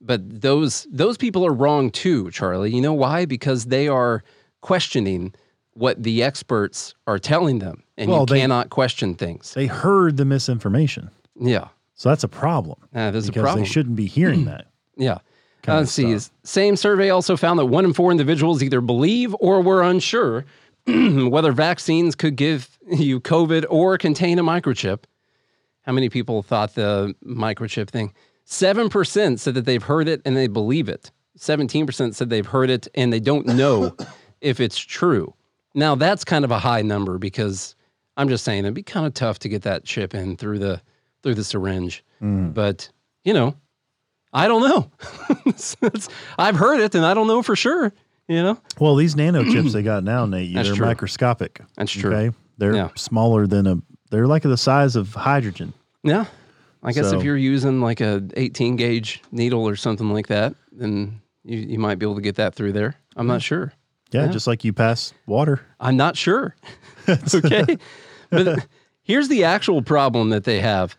But those those people are wrong too, Charlie. You know why? Because they are questioning what the experts are telling them, and Well, you they- cannot question things. They heard the misinformation. Yeah, So that's a problem. uh, there's a because problem. they shouldn't be hearing that. Yeah. Kind let's see. Same survey also found that one in four individuals either believe or were unsure whether vaccines could give you COVID or contain a microchip. How many people thought the microchip thing? 7% said that they've heard it and they believe it. 17% said they've heard it and they don't know if it's true. Now, that's kind of a high number because I'm just saying it'd be kind of tough to get that chip in through the through the syringe. Mm. But, you know, I don't know. I've heard it and I don't know for sure, you know? Well, these nano chips they got now, Nate, That's they're true. microscopic. That's true. Okay. They're Yeah. smaller than a they're like the size of hydrogen. Yeah. I guess So- if you're using like a 18 gauge needle or something like that, then you, you might be able to get that through there. I'm not sure. Yeah, Yeah. just like you pass water. I'm not sure. okay. but here's the actual problem that they have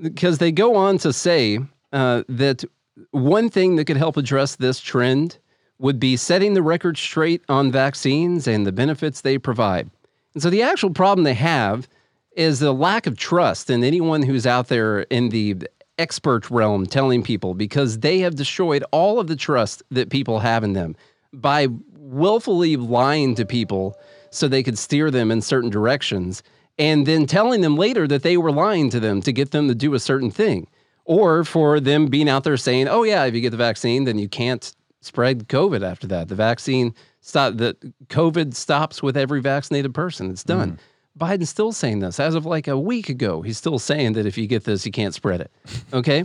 because they go on to say uh, that one thing that could help address this trend would be setting the record straight on vaccines and the benefits they provide. And so the actual problem they have is the lack of trust in anyone who's out there in the expert realm telling people because they have destroyed all of the trust that people have in them by willfully lying to people so they could steer them in certain directions and then telling them later that they were lying to them to get them to do a certain thing or for them being out there saying oh yeah if you get the vaccine then you can't spread covid after that. The vaccine stop the covid stops with every vaccinated person. It's done. Mm. Biden's still saying this. As of like a week ago he's still saying that if you get this you can't spread it. Okay?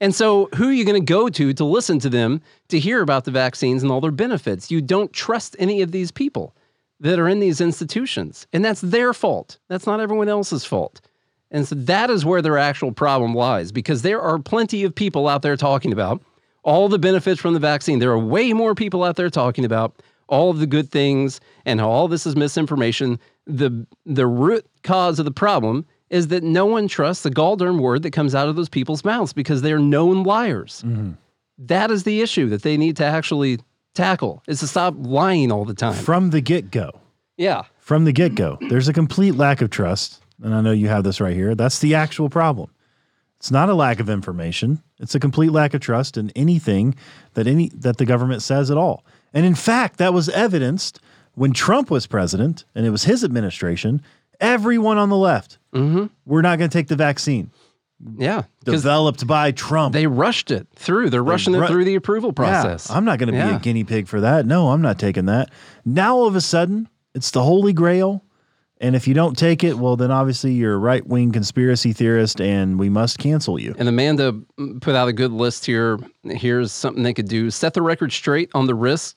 And so, who are you going to go to to listen to them to hear about the vaccines and all their benefits? You don't trust any of these people that are in these institutions, and that's their fault. That's not everyone else's fault. And so, that is where their actual problem lies because there are plenty of people out there talking about all the benefits from the vaccine. There are way more people out there talking about all of the good things and how all this is misinformation. The, the root cause of the problem is that no one trusts the galldarn word that comes out of those people's mouths because they're known liars. Mm-hmm. That is the issue that they need to actually tackle is to stop lying all the time. From the get go. Yeah. From the get go, there's a complete lack of trust. And I know you have this right here. That's the actual problem. It's not a lack of information. It's a complete lack of trust in anything that any that the government says at all. And in fact, that was evidenced when Trump was president and it was his administration. Everyone on the left, mm-hmm. we're not going to take the vaccine. Yeah. Developed by Trump. they rushed it through. They're rushing ru- it through the approval process. Yeah, I'm not going to be Yeah. a guinea pig for that. No, I'm not taking that. Now all of a sudden, it's the holy grail. And if you don't take it, well, then obviously you're a right wing conspiracy theorist and we must cancel you. And Amanda put out a good list here. Here's something they could do: set the record straight on the risks.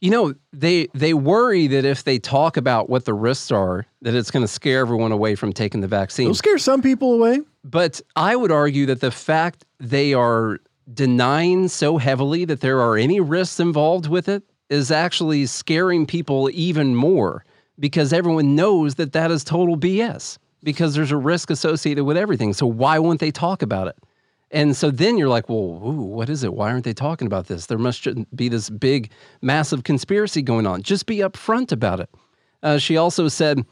You know, they they worry that if they talk about what the risks are, that it's going to scare everyone away from taking the vaccine. It'll scare some people away. But I would argue that the fact they are denying so heavily that there are any risks involved with it is actually scaring people even more because everyone knows that that is total BS because there's a risk associated with everything. So why won't they talk about it? And so then you're like, well, ooh, what is it? Why aren't they talking about this? There must be this big, massive conspiracy going on. Just be upfront about it. Uh, she also said,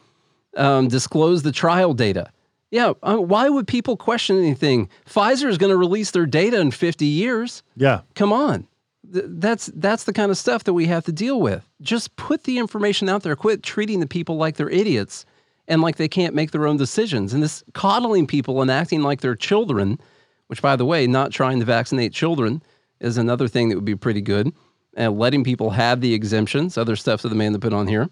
um, disclose the trial data. Yeah, uh, why would people question anything? Pfizer is going to release their data in 50 years. Yeah. Come on. Th- That's that's the kind of stuff that we have to deal with. Just put the information out there. Quit treating the people like they're idiots and like they can't make their own decisions. And this coddling people and acting like they're children, which by the way, not trying to vaccinate children is another thing that would be pretty good. And letting people have the exemptions, other stuff that the man that put on here,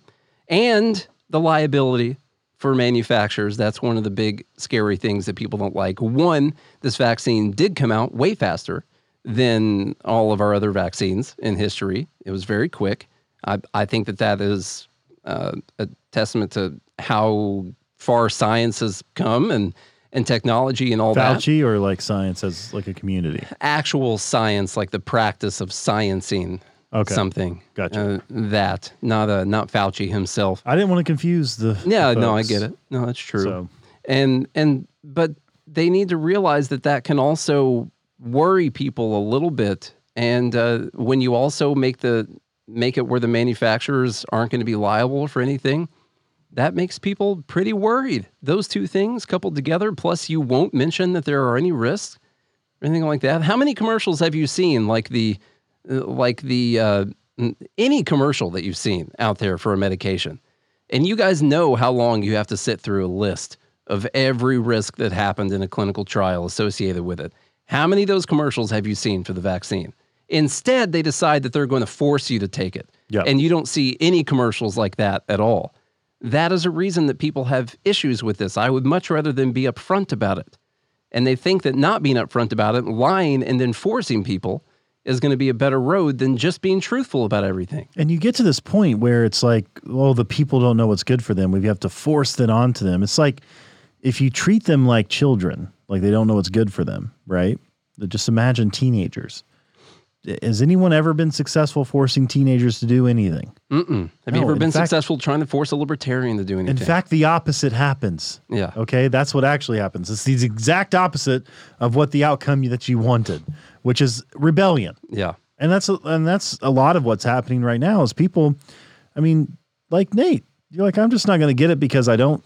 and the liability for manufacturers. That's one of the big scary things that people don't like. One, this vaccine did come out way faster than all of our other vaccines in history. It was very quick. I, I think that that is uh, a testament to how far science has come and and technology and all that Fauci or like science as like a community. actual science, like the practice of sciencing Okay. something. Gotcha. Uh, that not uh, not Fauci himself. I didn't want to confuse the. Yeah, the no, I get it. No, that's true. So- And and but they need to realize that that can also worry people a little bit. And uh, when you also make the make it where the manufacturers aren't going to be liable for anything, that makes people pretty worried. Those two things coupled together, plus you won't mention that there are any risks or anything like that. How many commercials have you seen like the uh, like the uh, any commercial that you've seen out there for a medication? And you guys know how long you have to sit through a list of every risk that happened in a clinical trial associated with it. How many of those commercials have you seen for the vaccine? Instead, they decide that they're going to force you to take it. Yeah. And you don't see any commercials like that at all. That is a reason that people have issues with this. I would much rather them be upfront about it. And they think that not being upfront about it, lying and then forcing people is going to be a better road than just being truthful about everything. And you get to this point where it's like, well, the people don't know what's good for them. We have to force that onto them. It's like if you treat them like children, like they don't know what's good for them, right? Just imagine teenagers. Has anyone ever been successful forcing teenagers to do anything? Mm-mm. Have you ever been fact- successful trying to force a libertarian to do anything? In fact, the opposite happens. Yeah. Okay. That's what actually happens. It's the exact opposite of what the outcome that you wanted, which is rebellion. yeah. And that's and that's a lot of what's happening right now is people I mean, like Nate, you're like, I'm just not gonna get it because I don't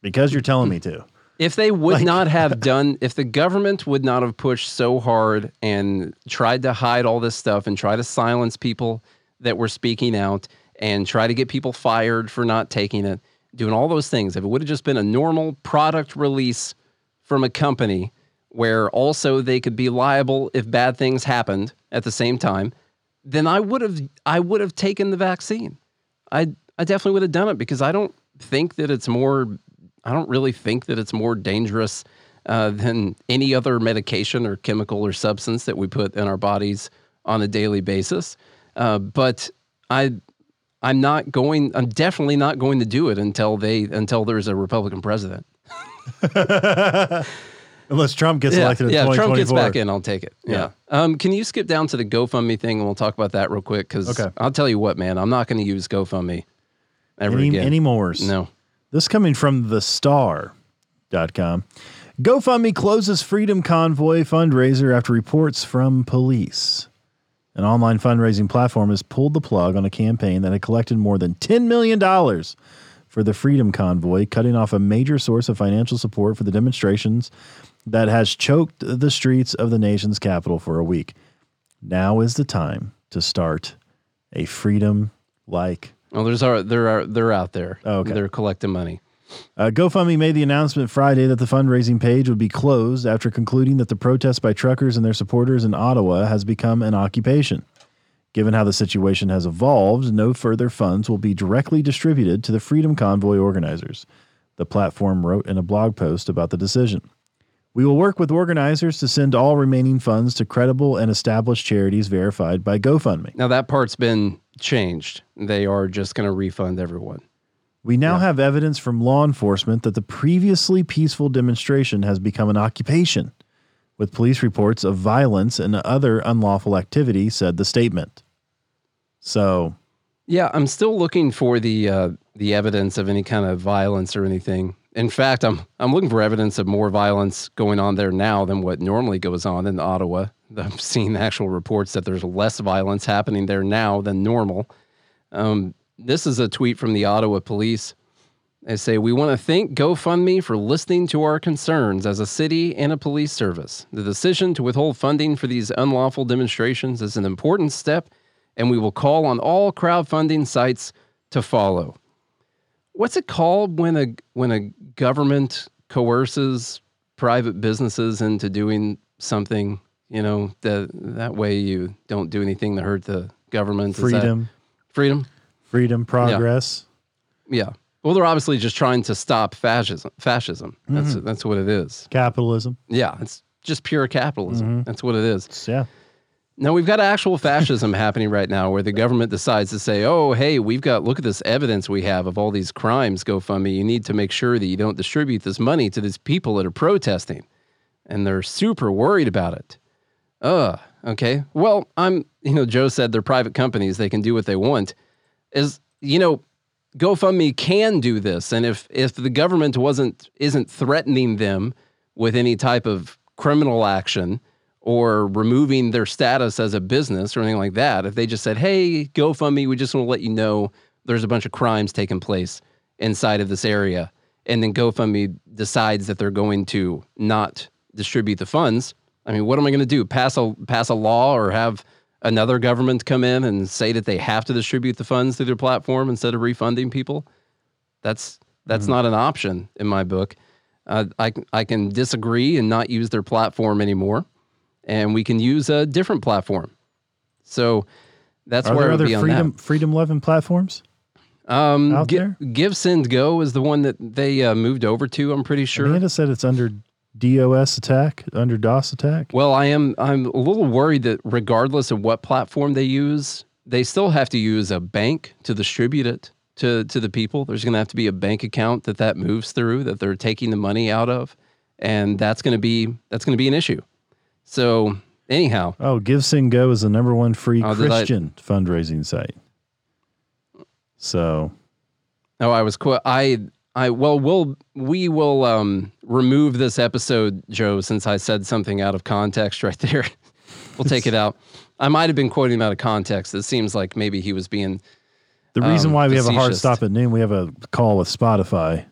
because you're telling me to. If they would Like- not have done, if the government would not have pushed so hard and tried to hide all this stuff and try to silence people that were speaking out and try to get people fired for not taking it, doing all those things, if it would have just been a normal product release from a company where also they could be liable if bad things happened at the same time, then I would have I would have taken the vaccine. I I definitely would have done it because I don't think that it's more I don't really think that it's more dangerous uh, than any other medication or chemical or substance that we put in our bodies on a daily basis. Uh, but I I'm not going I'm definitely not going to do it until they until there's a Republican president. Unless Trump gets yeah, elected in yeah, if Trump gets back in, I'll take it. Yeah. Um, can you skip down to the GoFundMe thing and we'll talk about that real quick? Because Okay. I'll tell you what, man, I'm not going to use GoFundMe ever Any, again. any? No. This coming from the star.com. GoFundMe closes Freedom Convoy fundraiser after reports from police. An online fundraising platform has pulled the plug on a campaign that had collected more than $10 million for the Freedom Convoy, cutting off a major source of financial support for the demonstrations that has choked the streets of the nation's capital for a week. Now is the time to start a freedom like Well, there's our, There are. are, they're out there. Oh, okay. They're collecting money. Uh, GoFundMe made the announcement Friday that the fundraising page would be closed after concluding that the protest by truckers and their supporters in Ottawa has become an occupation. Given how the situation has evolved, no further funds will be directly distributed to the Freedom Convoy organizers. The platform wrote in a blog post about the decision. We will work with organizers to send all remaining funds to credible and established charities verified by GoFundMe. Now that part's been changed. They are just going to refund everyone. We now have evidence from law enforcement that the previously peaceful demonstration has become an occupation, with police reports of violence and other unlawful activity, said the statement. So, Yeah, I'm still looking for the uh, the evidence of any kind of violence or anything. In fact, I'm I'm looking for evidence of more violence going on there now than what normally goes on in Ottawa. I'm seeing actual reports that there's less violence happening there now than normal. Um, this is a tweet from the Ottawa police. They say, We want to thank GoFundMe for listening to our concerns as a city and a police service. The decision to withhold funding for these unlawful demonstrations is an important step, and we will call on all crowdfunding sites to follow. What's it called when a when a government coerces private businesses into doing something? You know that that way you don't do anything to hurt the government. Is that- freedom, freedom. freedom, progress. Yeah. Well, they're obviously just trying to stop fascism. Fascism. That's Mm-hmm. that's what it is. capitalism. Yeah, it's just pure capitalism. That's what it is. Yeah. Now we've got actual fascism happening right now, where the government decides to say, "Oh, hey, we've got look at this evidence we have of all these crimes. GoFundMe. You need to make sure that you don't distribute this money to these people that are protesting," and they're super worried about it. Uh, okay. Well, I'm, you know, Joe said they're private companies; they can do what they want. Is you know, GoFundMe can do this, and if if the government wasn't isn't threatening them with any type of criminal action or removing their status as a business or anything like that, if they just said, "Hey, GoFundMe, we just want to let you know there's a bunch of crimes taking place inside of this area," and then GoFundMe decides that they're going to not distribute the funds, I mean, what am I going to do? Pass a pass a law or have another government come in and say that they have to distribute the funds through their platform instead of refunding people? That's that's not an option in my book. Uh, I I can disagree and not use their platform anymore, and we can use a different platform. So that's Are where there other freedom freedom loving platforms? Um, out Gi- there? Give Send Go is the one that they uh, moved over to. I'm pretty sure. Amanda said it's under DOS attack, under DOS attack. Well, I am I'm a little worried that regardless of what platform they use, they still have to use a bank to distribute it to to the people. There's going to have to be a bank account that that moves through that they're taking the money out of, and that's going to be that's going to be an issue. So, anyhow, Oh, Give Send Go is the number one free Oh, did I- Christian fundraising site. So Oh, I was qu- I I well we'll we will um remove this episode, Joe, since I said something out of context right there. we'll take it out. I might have been quoting him out of context. It seems like maybe he was being the reason Um, why we have a hard stop at noon, we have a call with Spotify.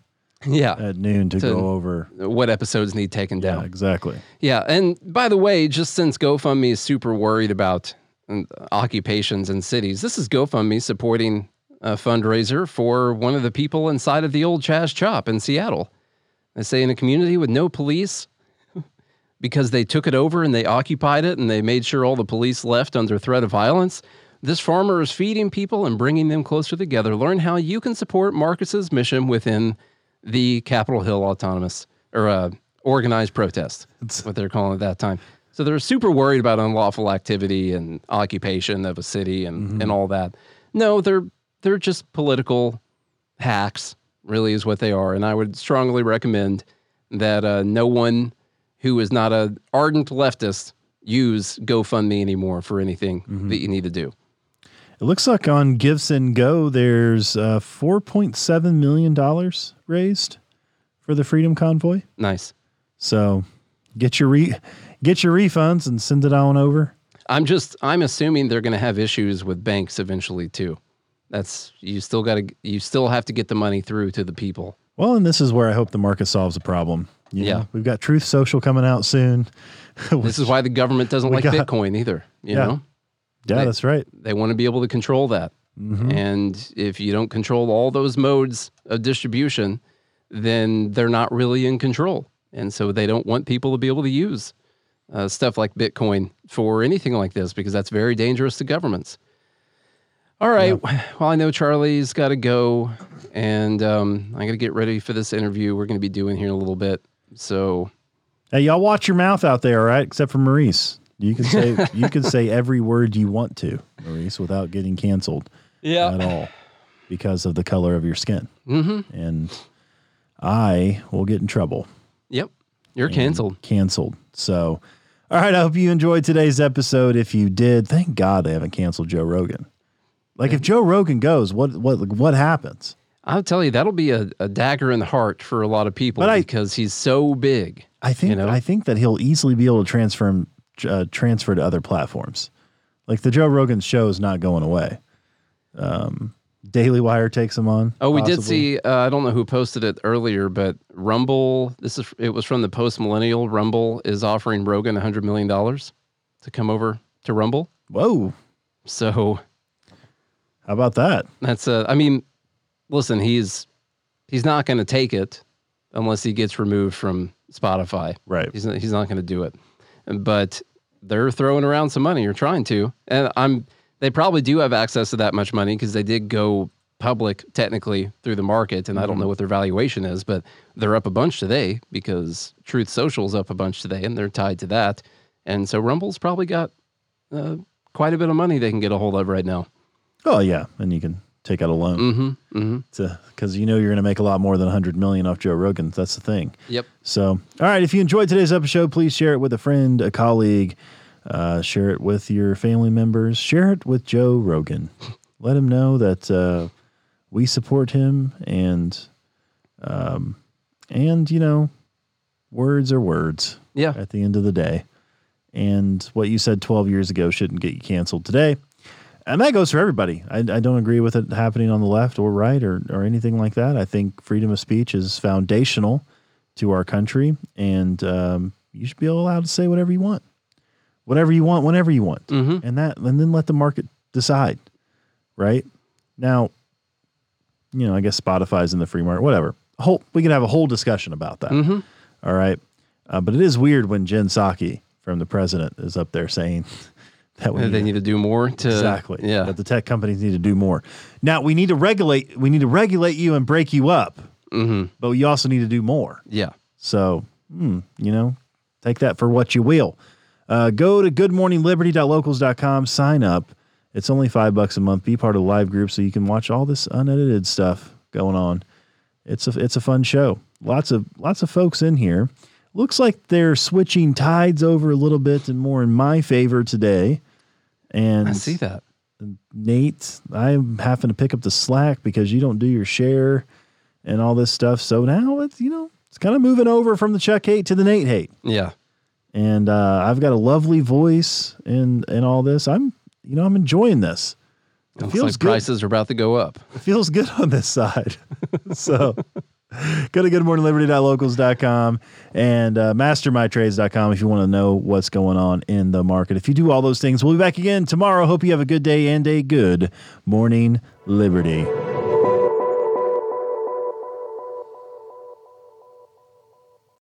Yeah. at noon to, To- go over. What episodes need taken down? Yeah, exactly. Yeah, and by the way, just since GoFundMe is super worried about um, occupations in cities, this is GoFundMe supporting a fundraiser for one of the people inside of the old Chaz Chop in Seattle. They say in a community with no police, because they took it over and they occupied it and they made sure all the police left under threat of violence. This farmer is feeding people and bringing them closer together. Learn how you can support Marcus's mission within the Capitol Hill Autonomous or uh, organized protest. That's what they're calling it at that time. So they're super worried about unlawful activity and occupation of a city and, and all that. No, they're they're just political hacks, really, is what they are. And I would strongly recommend that uh, no one who is not a ardent leftist use GoFundMe anymore for anything that you need to do. It looks like on Give Send Go, there's uh, $4.7 million raised for the Freedom Convoy. Nice. So get your re- get your refunds and send it on over. I'm just I'm assuming they're going to have issues with banks eventually too. That's you still got to you still have to get the money through to the people. Well, and this is where I hope the market solves the problem. You Yeah. know, we've got Truth Social coming out soon. This is why the government doesn't like got- Bitcoin either. You Yeah. know, yeah, they- that's right. they want to be able to control that. Mm-hmm. And if you don't control all those modes of distribution, then they're not really in control. And so they don't want people to be able to use uh, stuff like Bitcoin for anything like this because that's very dangerous to governments. All right. Well, I know Charlie's got to go, and um, I got to get ready for this interview we're going to be doing here in a little bit. So, Hey, y'all watch your mouth out there, all right? Except for Maurice. You can say you can say every word you want to, Maurice, without getting canceled yeah. at all because of the color of your skin. Mm-hmm. And I will get in trouble. Yep. You're canceled. Canceled. So, all right. I hope you enjoyed today's episode. If you did, thank God they haven't canceled Joe Rogan. Like if Joe Rogan goes, what what what happens? I'll tell you, that'll be a, a dagger in the heart for a lot of people I- because he's so big. I think You know? I think that he'll easily be able to transfer him uh, transfer to other platforms. Like the Joe Rogan show is not going away. Um, Daily Wire takes him on. Oh, we did see. Uh, I don't know who posted it earlier, but Rumble. This is. It was from the post millennial. Rumble is offering Rogan hundred million dollars to come over to Rumble. Whoa! So How about that? that's. Uh, I mean, listen, he's he's not going to take it unless he gets removed from Spotify. Right. He's not, he's not going to do it. But they're throwing around some money or trying to, and I'm. They probably do have access to that much money because they did go public technically through the market, and I don't know what their valuation is, but they're up a bunch today because Truth Social's up a bunch today, and they're tied to that, and so Rumble's probably got uh, quite a bit of money they can get a hold of right now. Oh yeah, and you can take out a loan Mm-hmm. Mm-hmm. to because you know you're going to make a lot more than 100 million off Joe Rogan. That's the thing. Yep. So, all right, if you enjoyed today's episode, please share it with a friend, a colleague, uh, share it with your family members, share it with Joe Rogan. Let him know that uh, we support him, and um, and you know, words are words. Yeah. At the end of the day, and what you said 12 years ago shouldn't get you canceled today. And that goes for everybody. I, I don't agree with it happening on the left or right or, or anything like that. I think freedom of speech is foundational to our country, and um, you should be allowed to say whatever you want, whatever you want, whenever you want, Mm-hmm. and that, and then let the market decide. Right now, you know, I guess Spotify's in the free market, whatever. Whole, we can have a whole discussion about that. Mm-hmm. All right, uh, but it is weird when Jen Psaki from the president is up there saying that we They need to do more to exactly Yeah. that the tech companies need to do more. Now we need to regulate. We need to regulate you and break you up, Mm-hmm. but we also need to do more. Yeah. So, hmm, you know, take that for what you will. Uh, go to goodmorningliberty.locals.com, sign up. It's only five bucks a month. Be part of the live group so you can watch all this unedited stuff going on. It's a it's a fun show. Lots of lots of folks in here. Looks like they're switching tides over a little bit and more in my favor today. And I see that. Nate, I'm having to pick up the slack because you don't do your share and all this stuff. So now it's you know it's kind of moving over from the Chuck hate to the Nate hate, Yeah. and uh, I've got a lovely voice and and all this. I'm you know I'm enjoying this. It Looks feels like good. prices are about to go up. It feels good on this side. so Go to goodmorningliberty.locals.com and uh, mastermytrades.com if you want to know what's going on in the market. If you do all those things, we'll be back again tomorrow. Hope you have a good day and a good morning, Liberty.